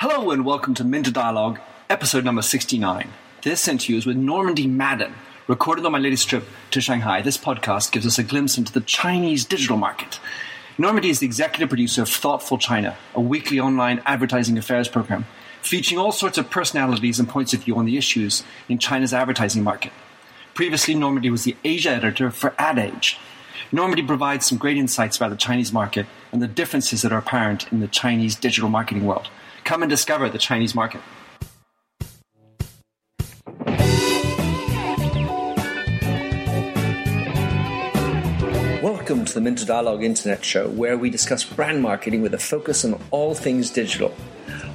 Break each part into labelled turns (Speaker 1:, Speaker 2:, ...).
Speaker 1: Hello and welcome to Minter Dialogue, episode number 69. This you is with Normandy Madden. Recorded on my latest trip to Shanghai, this podcast gives us a glimpse into the Chinese digital market. Normandy is the executive producer of Thoughtful China, a weekly online advertising affairs program featuring all sorts of personalities and points of view on the issues in China's advertising market. Previously, Normandy was the Asia editor for Ad Age. Normandy provides some great insights about the Chinese market and the differences that are apparent in the Chinese digital marketing world. Come and discover the Chinese market. Welcome to the Minter Dialogue Internet Show, where we discuss brand marketing with a focus on all things digital.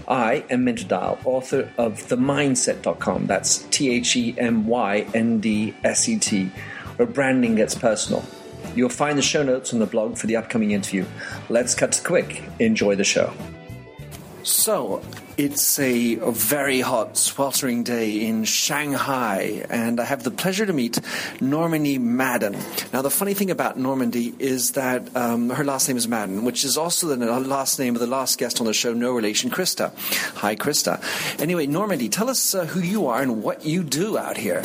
Speaker 1: I am Minter Dial, author of TheMyndset.com. That's T H E M Y N D S E T, where branding gets personal. You'll find the show notes on the blog for the upcoming interview. Let's cut to quick. Enjoy the show. So, it's a, very hot, sweltering day in Shanghai, and I have the pleasure to meet Normandy Madden. Now, the funny thing about Normandy is that um, her last name is Madden, which is also the last name of the last guest on the show, no relation, Krista. Hi, Krista. Anyway, Normandy, tell us uh, who you are and what you do out here.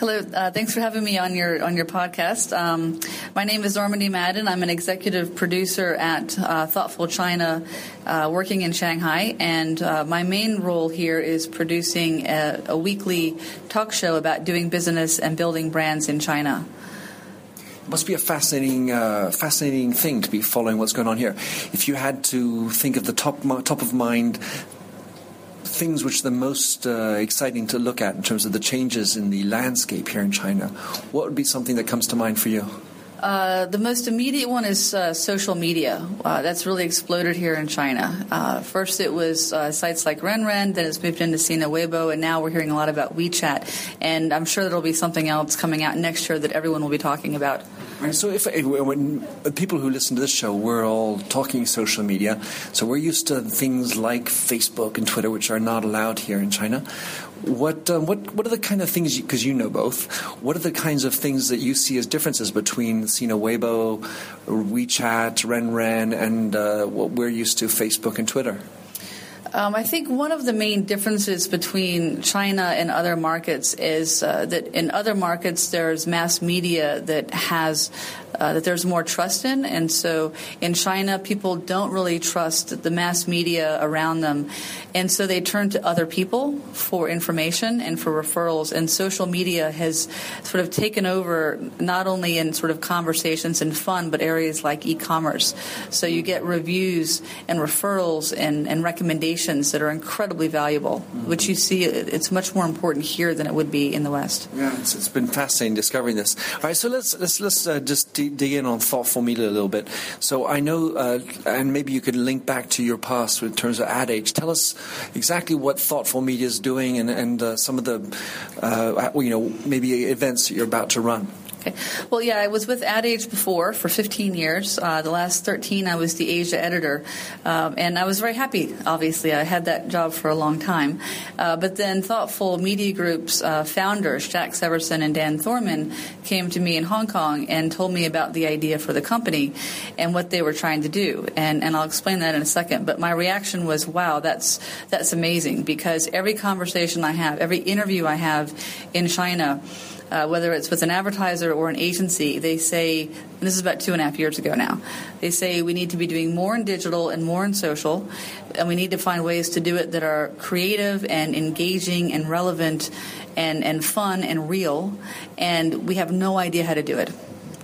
Speaker 2: Hello, uh, thanks for having me on your on your podcast. Um, my name is Normandy Madden. I'm an executive producer at uh, Thoughtful China, uh, working in Shanghai, and uh, my main role here is producing a, a weekly talk show about doing business and building brands in China
Speaker 1: must be a fascinating, uh, fascinating thing to be following what's going on here. If you had to think of the top top of mind things which are the most uh, exciting to look at in terms of the changes in the landscape here in China, what would be something that comes to mind for you?
Speaker 2: Uh, the most immediate one is uh, social media. Uh, that's really exploded here in China. Uh, first, it was uh, sites like RenRen, then it's moved into Sina Weibo, and now we're hearing a lot about WeChat. And I'm sure there'll be something else coming out next year that everyone will be talking about.
Speaker 1: Right, so if, when people who listen to this show, we're all talking social media, so we're used to things like Facebook and Twitter, which are not allowed here in China. What uh, what what are the kind of things because you, you, know both? What are the kinds of things that you see as differences between Sina Weibo, WeChat, RenRen, and uh, what we're used to, Facebook and Twitter?
Speaker 2: Um, I think one of the main differences between China and other markets is uh, that in other markets there's mass media that has uh, that there's more trust in, and so in China people don't really trust the mass media around them, and so they turn to other people for information and for referrals. And social media has sort of taken over not only in sort of conversations and fun, but areas like e-commerce. So you get reviews and referrals and, and recommendations that are incredibly valuable, mm-hmm. which you see it's much more important here than it would be in the West.
Speaker 1: Yeah, it's, it's been fascinating discovering this. All right, so let's let's let's uh, just d- dig in on thoughtful media a little bit. So I know, uh, and maybe you could link back to your past in terms of ad age. Tell us exactly what thoughtful media is doing, and and uh, some of the uh, you know maybe events that you're about to run.
Speaker 2: Okay. Well, yeah, I was with Ad Age before for 15 years. Uh, the last 13, I was the Asia editor, um, and I was very happy. Obviously, I had that job for a long time. Uh, but then, Thoughtful Media Group's uh, founders, Jack Severson and Dan Thorman, came to me in Hong Kong and told me about the idea for the company and what they were trying to do. And and I'll explain that in a second. But my reaction was, "Wow, that's that's amazing!" Because every conversation I have, every interview I have in China uh, whether it's with an advertiser or an agency, they say, and this is about two and a half years ago now, they say we need to be doing more in digital and more in social, and we need to find ways to do it that are creative and engaging and relevant and, and fun and real, and we have no idea how to do it.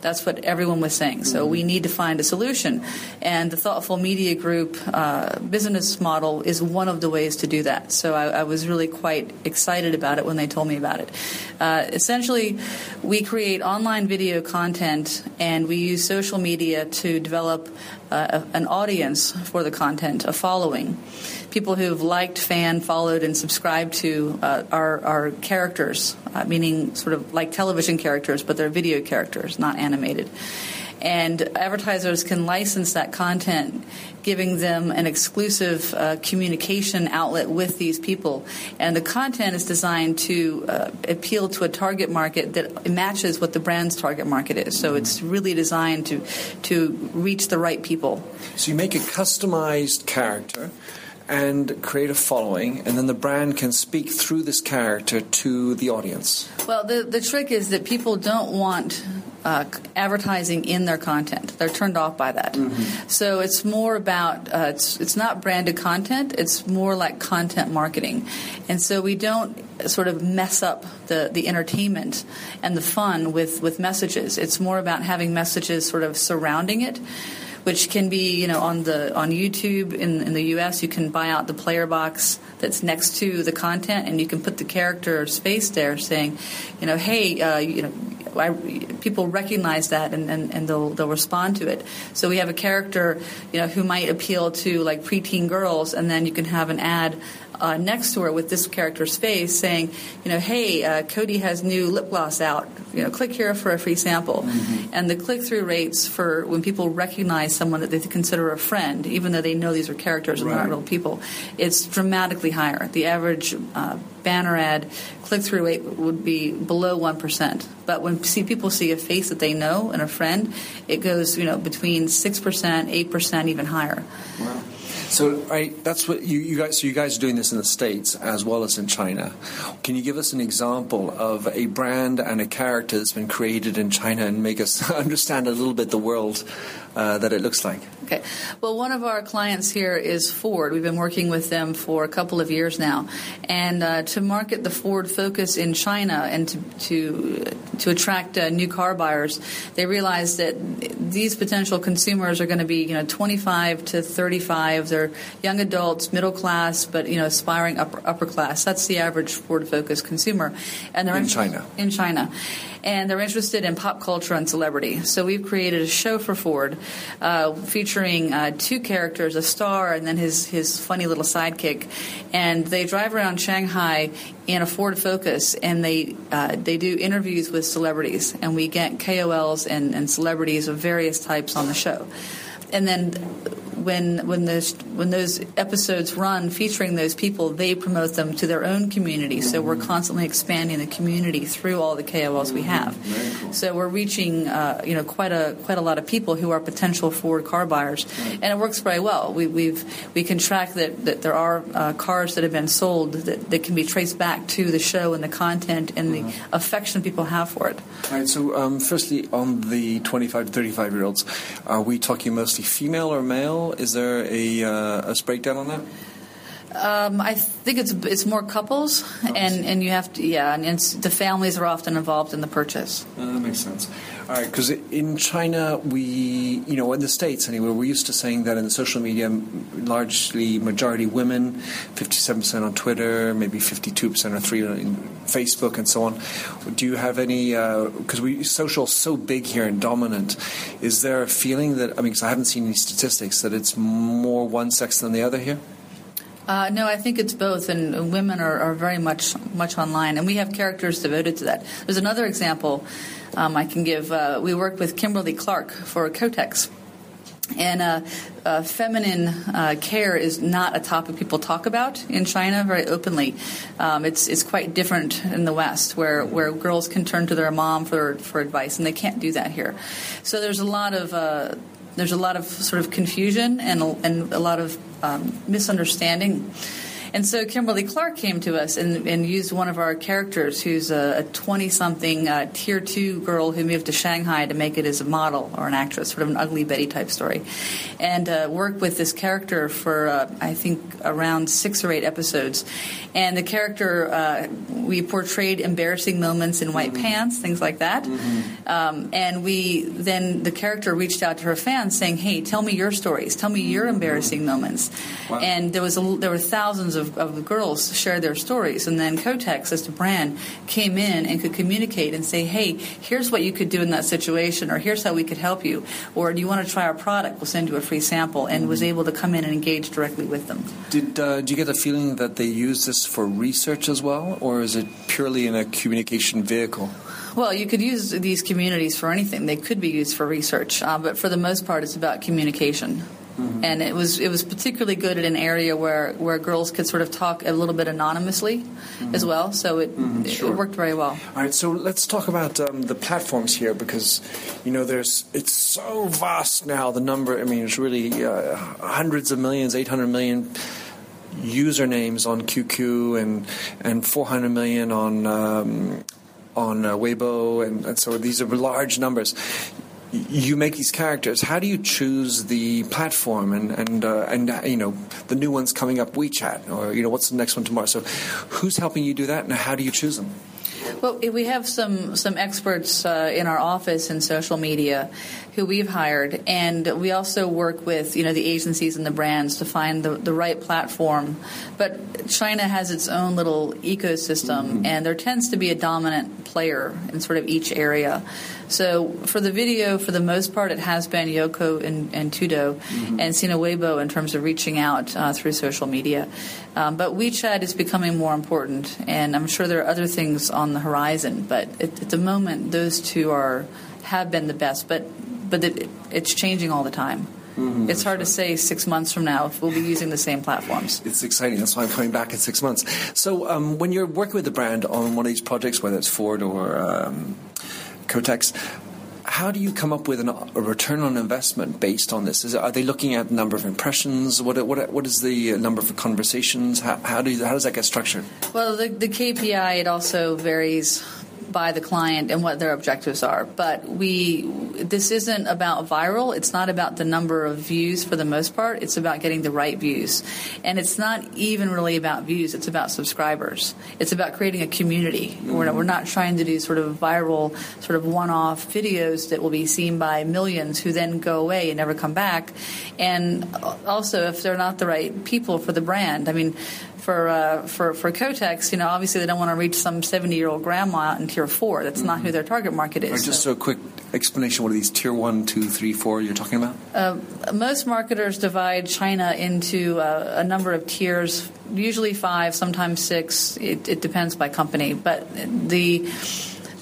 Speaker 2: That's what everyone was saying. So we need to find a solution. And the Thoughtful Media Group uh, business model is one of the ways to do that. So I, I, was really quite excited about it when they told me about it. Uh, essentially, we create online video content and we use social media to develop uh, an audience for the content, a following. People who've liked, fan, followed, and subscribed to uh, our, our characters, uh, meaning sort of like television characters, but they're video characters, not animated. And advertisers can license that content, giving them an exclusive uh, communication outlet with these people. And the content is designed to uh, appeal to a target market that matches what the brand's target market is. So it's really designed to to reach the right people.
Speaker 1: So you make a customized character and create a following, and then the brand can speak through this character to the audience.
Speaker 2: Well, the, the trick is that people don't want uh, advertising in their content. They're turned off by that. Mm-hmm. So it's more about uh, it's it's not branded content. It's more like content marketing, and so we don't sort of mess up the, the entertainment and the fun with, with messages. It's more about having messages sort of surrounding it which can be, you know, on the on YouTube in, in the U.S. You can buy out the player box that's next to the content, and you can put the character space there, saying, you know, hey, uh, you know. I, people recognize that and, and, and they'll, they'll respond to it. So we have a character, you know, who might appeal to like preteen girls, and then you can have an ad uh, next to her with this character's face saying, you know, hey, uh, Coty has new lip gloss out. You know, click here for a free sample. Mm-hmm. And the click through rates for when people recognize someone that they consider a friend, even though they know these are characters and right. not real people, it's dramatically higher. The average uh, banner ad click through rate would be below 1%. But when see people see a face that they know and a friend, it goes, you know, between 6%, 8%, even higher.
Speaker 1: Wow. So that's what you, you, guys. So you guys are doing this in the states as well as in China. Can you give us an example of a brand and a character that's been created in China and make us understand a little bit the world uh, that it looks like?
Speaker 2: Okay. Well, one of our clients here is Ford. We've been working with them for a couple of years now, and uh, to market the Ford Focus in China and to to, to attract uh, new car buyers, they realized that these potential consumers are going to be you know 25 to 35. They're young adults, middle class, but you know aspiring upper upper class. That's the average Ford Focus consumer,
Speaker 1: and they're in, in China.
Speaker 2: In China and they're interested in pop culture and celebrity. So we've created a show for Ford uh, featuring uh, two characters, a star and then his, his funny little sidekick. And they drive around Shanghai in a Ford Focus, and they uh, they do interviews with celebrities, and we get KOLs and, and celebrities of various types on the show. And then when when those when those episodes run featuring those people, they promote them to their own community. So we're constantly expanding the community through all the KOLs we have. So we're reaching uh, you know quite a quite a lot of people who are potential Ford car buyers, and it works very well. We we've we can track that that there are uh, cars that have been sold that, that can be traced back to the show and the content and the uh-huh. affection people have for it.
Speaker 1: All right. So um, firstly, on the 25 to 35 year olds, are we talking mostly female or male? Is there a, uh, a breakdown on that?
Speaker 2: Um, I think it's it's more couples, and, and you have to yeah, and the families are often involved in the purchase.
Speaker 1: Uh, that makes sense. All right, because in China, we you know in the states anyway, we're used to saying that in the social media, largely majority women, fifty-seven percent on Twitter, maybe fifty-two percent or three on Facebook, and so on. Do you have any? Because uh, we social so big here and dominant. Is there a feeling that I mean, because I haven't seen any statistics that it's more one sex than the other here?
Speaker 2: Uh, no, I think it's both, and women are, are, very much much online, and we have characters devoted to that. There's another example um, I can give. Uh, we worked with Kimberly Clark for Kotex. And uh, uh feminine uh, care is not a topic people talk about in China very openly. Um, it's it's quite different in the West, where, where girls can turn to their mom for for advice, and they can't do that here. So there's a lot of uh, there's a lot of sort of confusion and and a lot of um, misunderstanding and so Kimberly Clark came to us and, and used one of our characters, who's a 20 something uh, tier two girl who moved to Shanghai to make it as a model or an actress, sort of an ugly Betty type story. And uh, worked with this character for, uh, I think, around six or eight episodes. And the character, uh, we portrayed embarrassing moments in white mm-hmm. pants, things like that. Mm-hmm. Um, and we then, the character reached out to her fans saying, hey, tell me your stories. Tell me your mm-hmm. embarrassing moments. Wow. And there was a, there were thousands of of, girls shared their stories. And then Kotex, as a brand, came in and could communicate and say, hey, here's what you could do in that situation, or here's how we could help you, or do you want to try our product? We'll send you a free sample, and was able to come in and engage directly with them.
Speaker 1: Did, uh, do you get the feeling that they use this for research as well, or is it purely in a communication vehicle?
Speaker 2: Well, you could use these communities for anything. They could be used for research, uh, but for the most part, it's about communication. Mm-hmm. And it was it was particularly good in an area where, where girls could sort of talk a little bit anonymously mm-hmm. as well. So it, mm-hmm, sure. it worked very well.
Speaker 1: All right, so let's talk about um, the platforms here because you know there's it's so vast now. The number, I mean, it's really uh, hundreds of millions, eight hundred million usernames on QQ and and 400 million on um, on uh, Weibo, and, and so these are large numbers you make these characters. How do you choose the platform and and uh, and uh, you know the new ones coming up, WeChat, or you know what's the next one tomorrow? So, who's helping you do that, and how do you choose them?
Speaker 2: Well, we have some some experts uh, in our office in social media who we've hired, and we also work with you know the agencies and the brands to find the, the right platform. But China has its own little ecosystem, mm-hmm. and there tends to be a dominant player in sort of each area. So for the video, for the most part, it has been Youku and, and Tudou mm-hmm. and Sina Weibo in terms of reaching out uh, through social media. Um, but WeChat is becoming more important, and I'm sure there are other things on the horizon. But at, at the moment, those two are have been the best. But but it, it's changing all the time. Mm-hmm, it's hard to say six months from now if we'll be using the same platforms.
Speaker 1: It's exciting. That's why I'm coming back in six months. So, um, when you're working with the brand on one of these projects, whether it's Ford or um, Kotex, how do you come up with an, a return on investment based on this? Is, are they looking at number of impressions? What, what, what is the number of conversations? How, how, do you, how does that get structured?
Speaker 2: Well, the, the KPI, it also varies by the client and what their objectives are. But we, this isn't about viral. It's not about the number of views for the most part. It's about getting the right views. And it's not even really about views. It's about subscribers. It's about creating a community. Mm-hmm. We're, not, we're not trying to do sort of viral, sort of one-off videos that will be seen by millions who then go away and never come back. And also, if they're not the right people for the brand, I mean, for uh, for for Kotex, you know, obviously they don't want to reach some 70 year old grandma in tier four. That's mm-hmm. not who mm-hmm. their target market is.
Speaker 1: Right, just so. a quick explanation: What are these tier one, two, three, four you're talking about? Uh,
Speaker 2: most marketers divide China into uh, a number of tiers, usually five, sometimes six. It, it depends by company, but the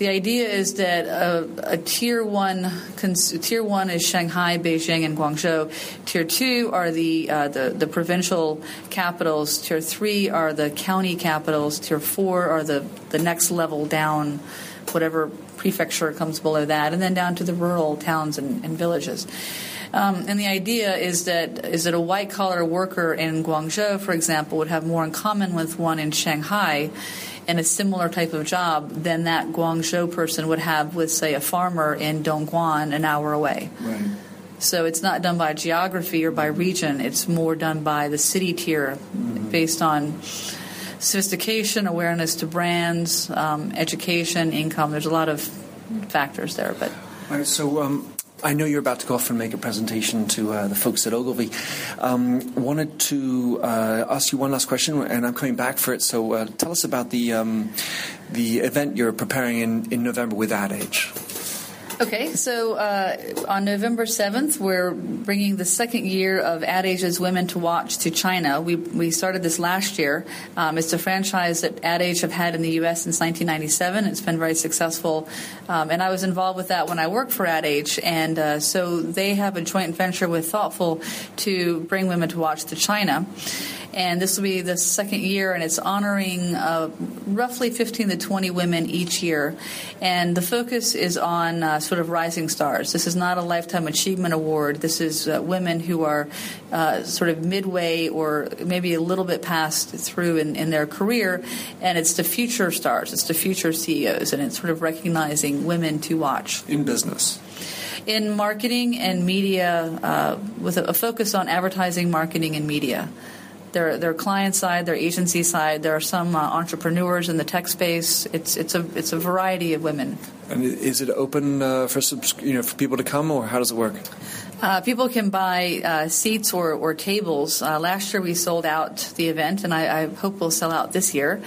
Speaker 2: the idea is that a, a tier one tier one is Shanghai, Beijing, and Guangzhou. Tier two are the, uh, the the provincial capitals. Tier three are the county capitals. Tier four are the the next level down, whatever prefecture comes below that, and then down to the rural towns and, and villages. Um, and the idea is that is that a white collar worker in Guangzhou, for example, would have more in common with one in Shanghai in a similar type of job than that Guangzhou person would have with, say, a farmer in Dongguan an hour away.
Speaker 1: Right.
Speaker 2: So it's not done by geography or by region. It's more done by the city tier, mm-hmm. based on sophistication, awareness to brands, um, education, income. There's a lot of factors there, but.
Speaker 1: All right, so um, I know you're about to go off and make a presentation to uh, the folks at Ogilvy. Um, wanted to uh, ask you one last question, and I'm coming back for it. So uh, tell us about the um, the event you're preparing in, in November with AdAge.
Speaker 2: Okay, so uh, on November 7th, we're bringing the second year of AdAge's Women to Watch to China. We, we started this last year. Um, it's a franchise that Ad Age have had in the U.S. since 1997. It's been very successful, um, and I was involved with that when I worked for Ad Age. And uh, so they have a joint venture with Thoughtful to bring Women to Watch to China and this will be the second year, and it's honoring uh, roughly 15 to 20 women each year. And the focus is on uh, sort of rising stars. This is not a lifetime achievement award. This is uh, women who are uh, sort of midway or maybe a little bit past through in, in their career, and it's the future stars. It's the future CEOs, and it's sort of recognizing women to watch
Speaker 1: in business
Speaker 2: in marketing and media uh, with a, a, focus on advertising, marketing, and media their their client side, their agency side. There are some uh, entrepreneurs in the tech space. It's it's a it's a variety of women.
Speaker 1: And is it open uh, for you know for people to come, or how does it work?
Speaker 2: Uh, people can buy uh, seats or, or tables. Uh, last year we sold out the event, and I, I hope we'll sell out this year.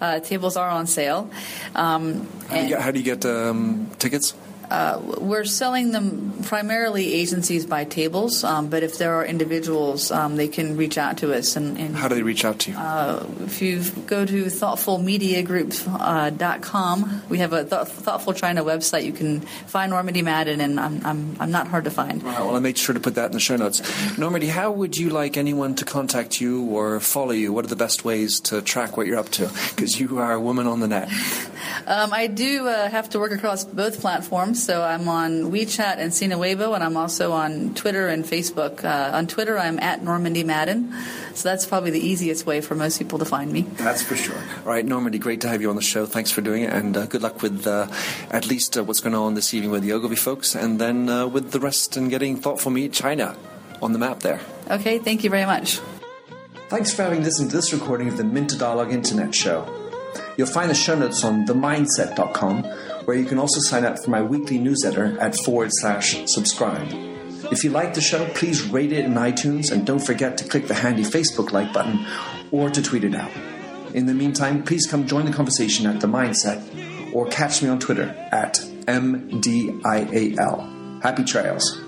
Speaker 2: Uh, tables are on sale.
Speaker 1: Um, how, do get, how, do you get, um, tickets?
Speaker 2: Uh, we're selling them primarily agencies by tables, um, but if there are individuals, um, they can reach out to us. And, and
Speaker 1: how do they reach out to you? Uh,
Speaker 2: if you go to thoughtfulmediagroup.com, uh, we have a Th- Thoughtful China website. You can find Normandy Madden, and I'm, I'm, I'm not hard to find.
Speaker 1: Right, well, I'll make sure to put that in the show notes. Normandy, how would you like anyone to contact you or follow you? What are the best ways to track what you're up to? Because you are a woman on the net.
Speaker 2: um, I do uh, have to work across both platforms. So I'm on WeChat and Sina Weibo, and I'm also on Twitter and Facebook. Uh, on Twitter, I'm at Normandy Madden. So that's probably the easiest way for most people to find me.
Speaker 1: That's for sure. All right, Normandy, great to have you on the show. Thanks for doing it, and uh, good luck with uh, at least uh, what's going on this evening with the Ogilvy folks, and then uh, with the rest and getting Thoughtful Meat China on the map there.
Speaker 2: Okay, thank you very much.
Speaker 1: Thanks for having listened to this recording of the Minter Dialogue Internet Show. You'll find the show notes on themyndset.com, where you can also sign up for my weekly newsletter at forward slash subscribe. If you like the show, please rate it in iTunes and don't forget to click the handy Facebook like button or to tweet it out. In the meantime, please come join the conversation at The Myndset or catch me on Twitter at MDIAL. Happy trails.